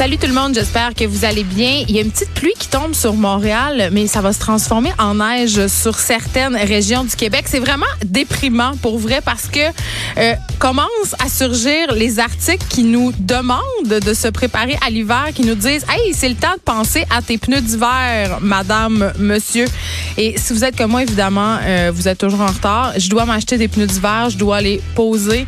Salut tout le monde, j'espère que vous allez bien. Il y a une petite pluie qui tombe sur Montréal, mais ça va se transformer en neige sur certaines régions du Québec. C'est vraiment déprimant pour vrai parce que euh, commencent à surgir les articles qui nous demandent de se préparer à l'hiver, qui nous disent Hey, c'est le temps de penser à tes pneus d'hiver, madame, monsieur. Et si vous êtes comme moi, évidemment, euh, vous êtes toujours en retard. Je dois m'acheter des pneus d'hiver, je dois les poser.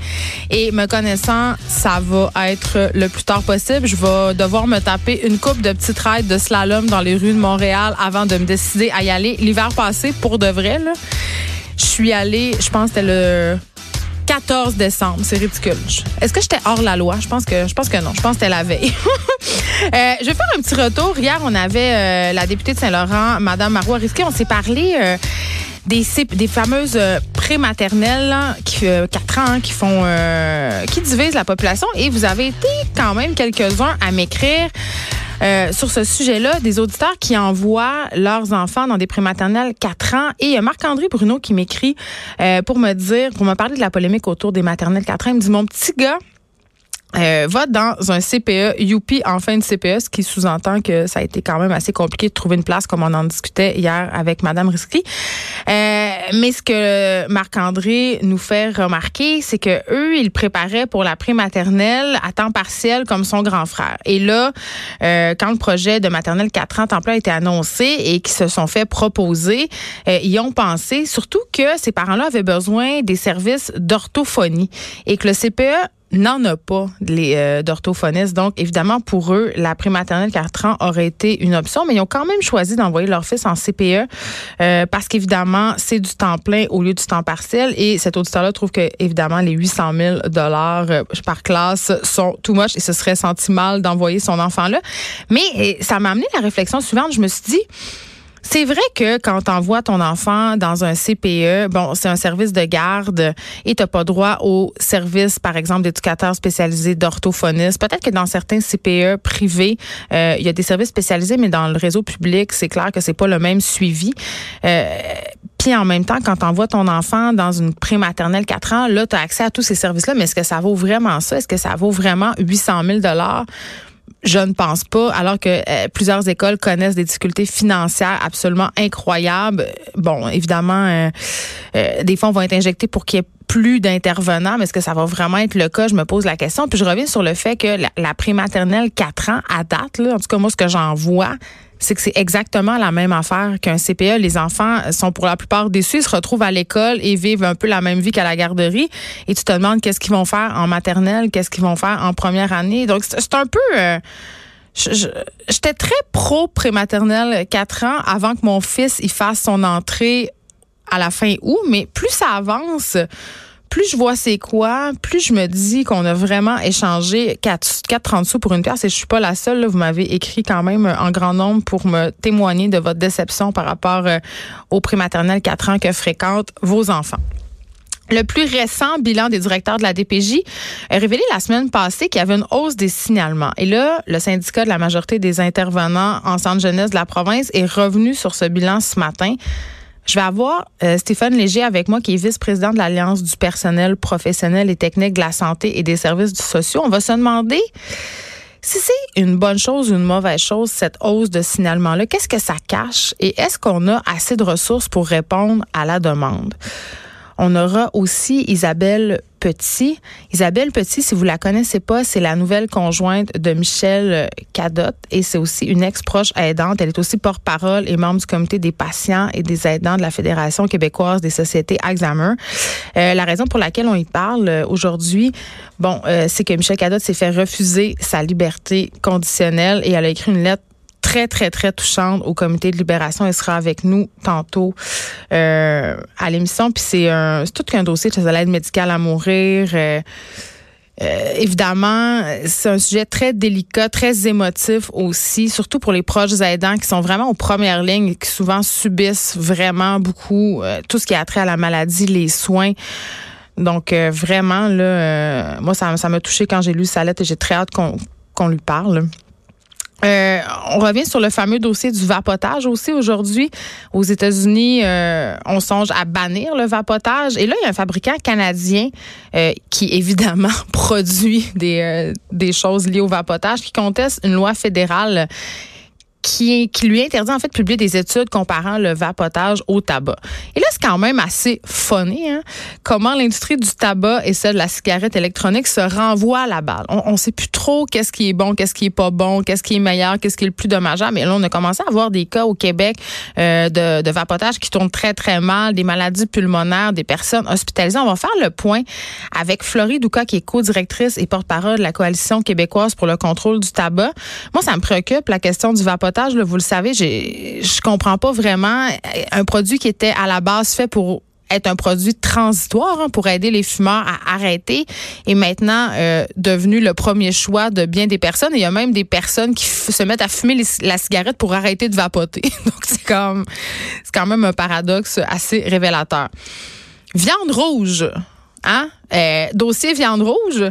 Et me connaissant, ça va être le plus tard possible. Je vais devoir me taper une coupe de petites raids de slalom dans les rues de Montréal avant de me décider à y aller. L'hiver passé, pour de vrai, je suis allée, je pense que c'était le 14 décembre. C'est ridicule. Est-ce que j'étais hors la loi? Je pense que je pense que non. Je pense que c'était la veille. euh, je vais faire un petit retour. Hier, on avait euh, la députée de Saint-Laurent, Madame Marois Risqué. On s'est parlé euh, des, des fameuses euh, prématernelles qui euh, 4 ans qui font euh, qui divisent la population et vous avez été quand même quelques-uns à m'écrire euh, sur ce sujet-là, des auditeurs qui envoient leurs enfants dans des prématernelles 4 ans. Et il y a Marc-André Bruno qui m'écrit euh, pour me dire, pour me parler de la polémique autour des maternelles 4 ans. Il me dit, mon petit gars, euh, va dans un CPE Youpi en fin de CPE, ce qui sous-entend que ça a été quand même assez compliqué de trouver une place, comme on en discutait hier avec Madame Risky. Euh, mais ce que Marc-André nous fait remarquer, c'est que eux, ils préparaient pour la prématernelle à temps partiel comme son grand frère. Et là, euh, quand le projet de maternelle 4 ans temps plein a été annoncé et qu'ils se sont fait proposer, euh, ils ont pensé surtout que ces parents-là avaient besoin des services d'orthophonie et que le CPE n'en a pas les euh. Donc, évidemment, pour eux, la prématernelle 4 ans aurait été une option, mais ils ont quand même choisi d'envoyer leur fils en CPE euh, parce qu'évidemment, c'est du temps plein au lieu du temps partiel. Et cet auditeur-là trouve que, évidemment, les 800 000 dollars euh, par classe sont too much et ce serait senti mal d'envoyer son enfant là. Mais ça m'a amené la réflexion suivante. Je me suis dit, c'est vrai que quand t'envoies ton enfant dans un CPE, bon, c'est un service de garde et t'as pas droit au service, par exemple, d'éducateurs spécialisés d'orthophonistes. Peut-être que dans certains CPE privés, euh, il y a des services spécialisés, mais dans le réseau public, c'est clair que c'est pas le même suivi. Euh, puis en même temps, quand tu envoies ton enfant dans une prématernelle 4 ans, là, tu as accès à tous ces services-là, mais est-ce que ça vaut vraiment ça? Est-ce que ça vaut vraiment 800 000 je ne pense pas, alors que euh, plusieurs écoles connaissent des difficultés financières absolument incroyables. Bon, évidemment, euh, euh, des fonds vont être injectés pour qu'il y ait plus d'intervenants, mais est-ce que ça va vraiment être le cas? Je me pose la question. Puis je reviens sur le fait que la, prématernelle 4 ans à date, là, en tout cas moi, ce que j'en vois, c'est que c'est exactement la même affaire qu'un CPE. Les enfants sont pour la plupart déçus, ils se retrouvent à l'école et vivent un peu la même vie qu'à la garderie. Et tu te demandes qu'est-ce qu'ils vont faire en maternelle, qu'est-ce qu'ils vont faire en première année. Donc, c'est un peu... Euh, J'étais très pro prématernelle 4 ans avant que mon fils il fasse son entrée à la fin août, mais plus ça avance, plus je vois c'est quoi, plus je me dis qu'on a vraiment échangé 4, 30 sous pour une pièce et je suis pas la seule. Vous m'avez écrit quand même en grand nombre pour me témoigner de votre déception par rapport euh, au prématernel 4 ans que fréquentent vos enfants. Le plus récent bilan des directeurs de la DPJ a révélé la semaine passée qu'il y avait une hausse des signalements. Et là, le syndicat de la majorité des intervenants en centre jeunesse de la province est revenu sur ce bilan ce matin. Je vais avoir euh, Stéphane Léger avec moi, qui est vice-président de l'Alliance du personnel professionnel et technique de la santé et des services sociaux. On va se demander si c'est une bonne chose ou une mauvaise chose, cette hausse de signalement-là. Qu'est-ce que ça cache? Et est-ce qu'on a assez de ressources pour répondre à la demande? On aura aussi Isabelle Petit. Isabelle Petit, si vous la connaissez pas, c'est la nouvelle conjointe de Michel Cadotte et c'est aussi une ex-proche aidante. Elle est aussi porte-parole et membre du comité des patients et des aidants de la Fédération québécoise des sociétés Alzheimer. Euh, la raison pour laquelle on y parle euh, aujourd'hui, bon, euh, c'est que Michel Cadotte s'est fait refuser sa liberté conditionnelle et elle a écrit une lettre très, très, très touchante au comité de libération. Elle sera avec nous tantôt euh, à l'émission. Puis c'est tout qu'un dossier de l'aide médicale à mourir. Euh, euh, évidemment, c'est un sujet très délicat, très émotif aussi, surtout pour les proches aidants qui sont vraiment aux premières lignes et qui souvent subissent vraiment beaucoup tout ce qui a trait à la maladie, les soins. Donc vraiment moi ça, ça m'a touché quand j'ai lu sa lettre et j'ai très hâte qu'on qu'on lui parle. Euh, on revient sur le fameux dossier du vapotage aussi aujourd'hui. Aux États-Unis, euh, on songe à bannir le vapotage. Et là, il y a un fabricant canadien euh, qui, évidemment, produit des, des choses liées au vapotage, qui conteste une loi fédérale qui, qui lui interdit en fait de publier des études comparant le vapotage au tabac. Et là, c'est quand même assez funny, hein? comment l'industrie du tabac et celle de la cigarette électronique se renvoient à la balle. On ne sait plus trop qu'est-ce qui est bon, qu'est-ce qui est pas bon, qu'est-ce qui est meilleur, qu'est-ce qui est le plus dommageable. Mais là, on a commencé à avoir des cas au Québec euh, de, de vapotage qui tournent très, très mal, des maladies pulmonaires, des personnes hospitalisées. On va faire le point avec Florie Douka, qui est co-directrice et porte-parole de la Coalition québécoise pour le contrôle du tabac. Moi, ça me préoccupe, la question du vapotage vous le savez, je comprends pas vraiment un produit qui était à la base fait pour être un produit transitoire hein, pour aider les fumeurs à arrêter est maintenant euh, devenu le premier choix de bien des personnes. Et il y a même des personnes qui se mettent à fumer la cigarette pour arrêter de vapoter. Donc c'est comme c'est quand même un paradoxe assez révélateur. Viande rouge, hein? Euh, dossier viande rouge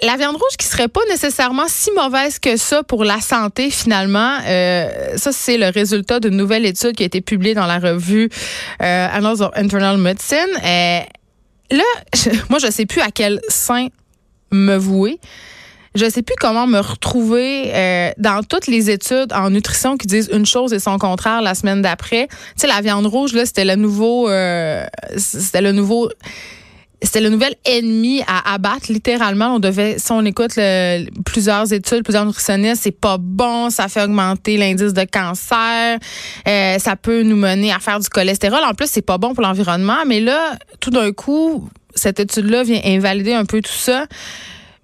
la viande rouge qui serait pas nécessairement si mauvaise que ça pour la santé finalement, euh, ça c'est le résultat d'une nouvelle étude qui a été publiée dans la revue euh, Annals of Internal Medicine. Euh, là, moi je sais plus à quel sein me vouer. Je sais plus comment me retrouver euh, dans toutes les études en nutrition qui disent une chose et son contraire la semaine d'après. Tu sais la viande rouge là, c'était le nouveau euh, c'était le nouveau c'était le nouvel ennemi à abattre littéralement. On devait si on écoute plusieurs études plusieurs nutritionnistes c'est pas bon ça fait augmenter l'indice de cancer euh, ça peut nous mener à faire du cholestérol. En plus c'est pas bon pour l'environnement. Mais là tout d'un coup cette étude là vient invalider un peu tout ça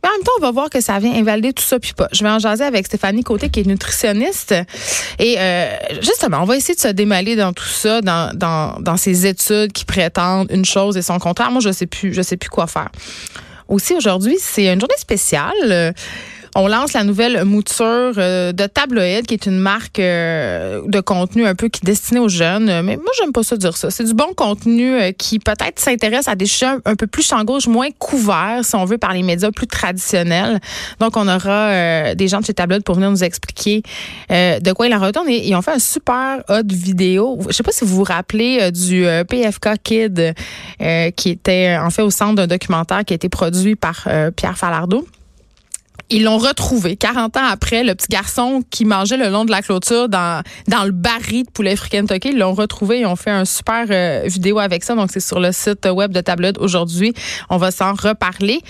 en même temps, on va voir que ça vient invalider tout ça puis pas. Je vais en jaser avec Stéphanie Côté qui est nutritionniste et euh, justement, on va essayer de se démêler dans tout ça, dans, dans, dans ces études qui prétendent une chose et son contraire. Moi, je sais plus, je sais plus quoi faire. Aussi aujourd'hui, c'est une journée spéciale. On lance la nouvelle mouture euh, de Tabloïd, qui est une marque euh, de contenu un peu qui est destinée aux jeunes. Mais moi, j'aime pas ça dire ça. C'est du bon contenu euh, qui peut-être s'intéresse à des sujets un peu plus champ gauche, moins couverts, si on veut, par les médias plus traditionnels. Donc, on aura des gens de chez Tabloïd pour venir nous expliquer de quoi il en retourne. Et ils ont fait un super hot vidéo. Je sais pas si vous vous rappelez du PFK Kid, qui était en fait au centre d'un documentaire qui a été produit par Pierre Falardeau. Ils l'ont retrouvé 40 ans après, le petit garçon qui mangeait le long de la clôture dans, dans le baril de poulet frit Kentucky. Ils l'ont retrouvé et ont fait un super euh, vidéo avec ça. Donc, c'est sur le site web de Tablette aujourd'hui. On va s'en reparler.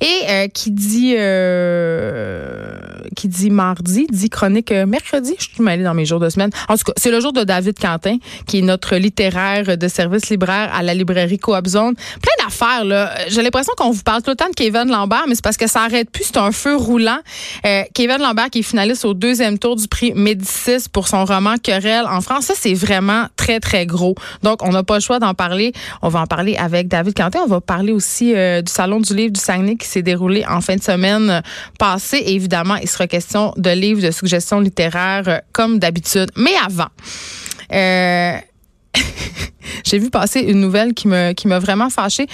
Et euh, qui dit euh, qui dit mardi, dit chronique mercredi. Je suis mêlée dans mes jours de semaine. En tout cas, c'est le jour de David Quentin, qui est notre littéraire de service libraire à la librairie Coop Zone. Plein d'affaires, là. J'ai l'impression qu'on vous parle tout le temps de Kevin Lambert, mais c'est parce que ça arrête plus. C'est un feu roulant. Euh, Kevin Lambert qui est finaliste au deuxième tour du prix Médicis pour son roman Querelle en France. Ça, c'est vraiment très, très gros. Donc, on n'a pas le choix d'en parler. On va en parler avec David Quentin. On va parler aussi euh, du Salon du livre du Saguenay qui s'est déroulé en fin de semaine passée. Évidemment, il sera question de livres de suggestions littéraires euh, comme d'habitude. Mais avant, j'ai vu passer une nouvelle qui me qui m'a vraiment fâchée.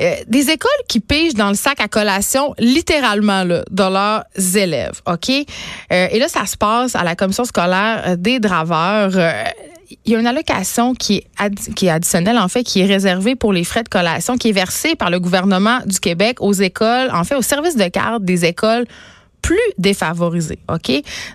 Euh, des écoles qui pigent dans le sac à collation littéralement là, de leurs élèves, OK? Euh, et là, ça se passe à la commission scolaire euh, des draveurs. il y a une allocation qui est, qui est additionnelle, en fait, qui est réservée pour les frais de collation, qui est versée par le gouvernement du Québec aux écoles, en fait, au service de garde des écoles plus défavorisées, OK?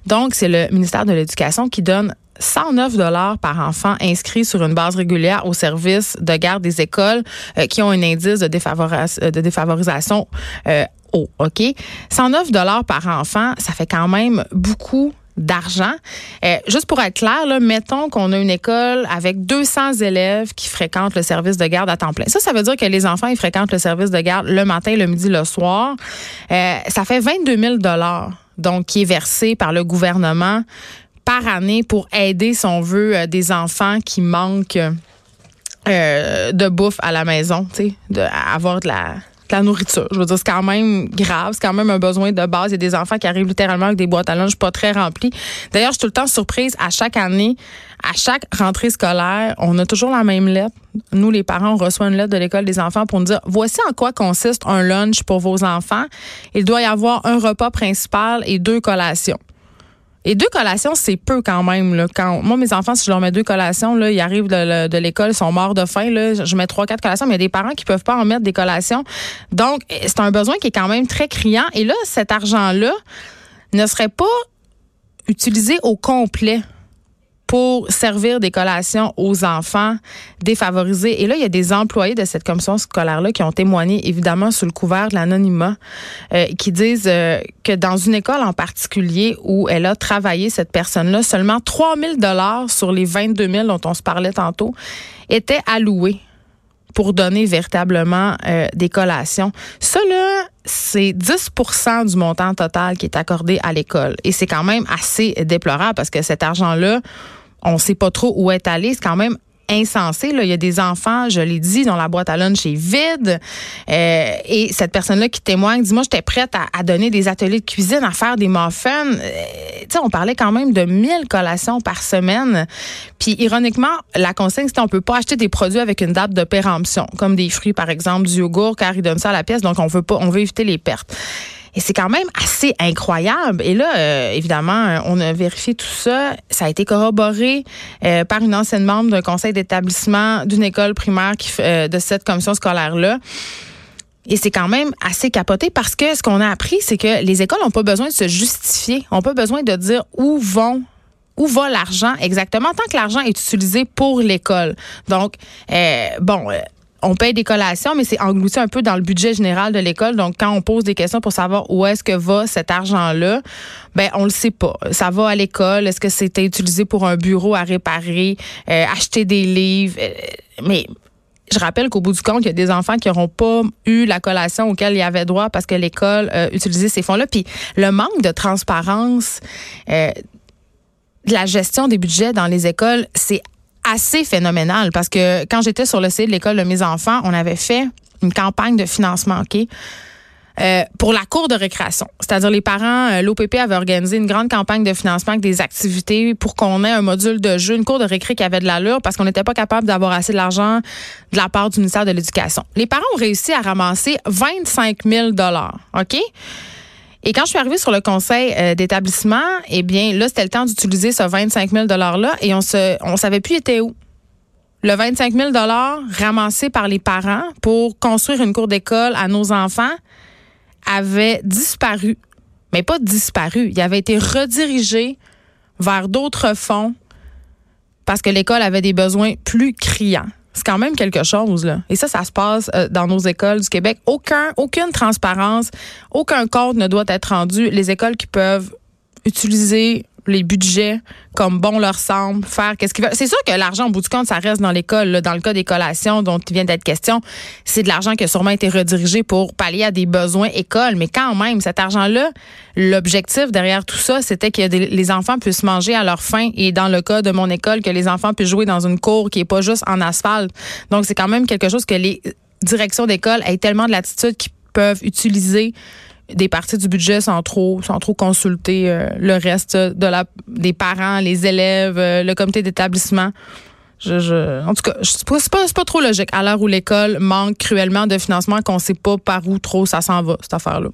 Donc, c'est le ministère de l'Éducation qui donne 109 dollars par enfant inscrit sur une base régulière au service de garde des écoles euh, qui ont un indice de, euh, défavorisation euh, haut. OK? 109 dollars par enfant, ça fait quand même beaucoup d'argent. juste pour être clair, mettons qu'on a une école avec 200 élèves qui fréquentent le service de garde à temps plein. Ça, ça veut dire que les enfants, ils fréquentent le service de garde le matin, le midi, le soir. ça fait 22 000 dollars donc qui est versé par le gouvernement par année pour aider, si on veut, euh, des enfants qui manquent euh, de bouffe à la maison, tu sais, d'avoir de la, la nourriture. Je veux dire, c'est quand même grave, c'est quand même un besoin de base. Il y a des enfants qui arrivent littéralement avec des boîtes à lunch pas très remplies. D'ailleurs, je suis tout le temps surprise à chaque année, à chaque rentrée scolaire, on a toujours la même lettre. Nous, les parents, on reçoit une lettre de l'école des enfants pour nous dire voici en quoi consiste un lunch pour vos enfants. Il doit y avoir un repas principal et deux collations. Et deux collations, c'est peu quand même. Là. Quand, moi, mes enfants, si je leur mets deux collations, là, ils arrivent de, l'école, ils sont morts de faim. Là, je mets trois, quatre collations, mais il y a des parents qui peuvent pas en mettre des collations. Donc, c'est un besoin qui est quand même très criant. Et là, cet argent-là ne serait pas utilisé au complet pour servir des collations aux enfants défavorisés. Et là, il y a des employés de cette commission scolaire-là qui ont témoigné, évidemment, sous le couvert de l'anonymat, euh, qui disent euh, que dans une école en particulier où elle a travaillé, cette personne-là, seulement 3 000 dollars sur les 22 000 dont on se parlait tantôt étaient alloués pour donner véritablement euh, des collations. Ça, là, c'est 10% du montant total qui est accordé à l'école. Et c'est quand même assez déplorable parce que cet argent-là, on ne sait pas trop où est allé. C'est quand même insensé. Là. Il y a des enfants, je l'ai dit, dont la boîte à lunch est vide. Euh, et cette personne-là qui témoigne dit, moi, j'étais prête à, donner des ateliers de cuisine, à faire des muffins. Euh, on parlait quand même de 1000 collations par semaine. Puis, ironiquement, la consigne, c'est qu'on peut pas acheter des produits avec une date de péremption, comme des fruits, par exemple, du yogourt, car ils donnent ça à la pièce. Donc, on veut pas, on veut éviter les pertes. Et c'est quand même assez incroyable. Et là, euh, évidemment, on a vérifié tout ça. Ça a été corroboré euh, par une ancienne membre d'un conseil d'établissement d'une école primaire euh, de cette commission scolaire-là. Et c'est quand même assez capoté parce que ce qu'on a appris, c'est que les écoles n'ont pas besoin de se justifier, n'ont pas besoin de dire où vont où va l'argent exactement tant que l'argent est utilisé pour l'école. Donc, bon, on paye des collations, mais c'est englouti un peu dans le budget général de l'école. Donc, quand on pose des questions pour savoir où est-ce que va cet argent-là, ben on le sait pas. Ça va à l'école. Est-ce que c'était utilisé pour un bureau à réparer, euh, acheter des livres? Euh, mais je rappelle qu'au bout du compte, il y a des enfants qui n'auront pas eu la collation auquel ils avaient droit parce que l'école euh, utilisait ces fonds-là. Puis le manque de transparence de la gestion des budgets dans les écoles, c'est assez phénoménal parce que quand j'étais sur le site de l'école de mes enfants, on avait fait une campagne de financement, OK? Euh, pour la cour de récréation. C'est-à-dire les parents, euh, l'OPP avait organisé une grande campagne de financement avec des activités pour qu'on ait un module de jeu, une cour de récré qui avait de l'allure parce qu'on n'était pas capable d'avoir assez de l'argent de la part du ministère de l'Éducation. Les parents ont réussi à ramasser 25 000 OK? Et quand je suis arrivée sur le conseil euh, d'établissement, eh bien, là, c'était le temps d'utiliser ce 25 000 $-là et on se, on savait plus où. Le 25 000 ramassé par les parents pour construire une cour d'école à nos enfants avait disparu. Mais pas disparu. Il avait été redirigé vers d'autres fonds parce que l'école avait des besoins plus criants. C'est quand même quelque chose, là. Et ça, ça se passe euh, dans nos écoles du Québec. Aucun, aucune transparence, aucun compte ne doit être rendu. Les écoles qui peuvent utiliser les budgets comme bon leur semble, faire qu'est-ce qu'ils veulent. C'est sûr que l'argent, au bout du compte, ça reste dans l'école. Dans le cas des collations dont il vient d'être question, c'est de l'argent qui a sûrement été redirigé pour pallier à des besoins écoles. Mais quand même, cet argent-là, l'objectif derrière tout ça, c'était que les enfants puissent manger à leur faim. Et dans le cas de mon école, que les enfants puissent jouer dans une cour qui est pas juste en asphalte. Donc, c'est quand même quelque chose que les directions d'école aient tellement de latitude qu'ils peuvent utiliser des parties du budget sans trop sans trop consulter euh, le reste de la des parents, les élèves, euh, le comité d'établissement. Je, je, en tout cas, c'est pas, pas, pas trop logique à l'heure où l'école manque cruellement de financement qu'on sait pas par où trop ça s'en va cette affaire là.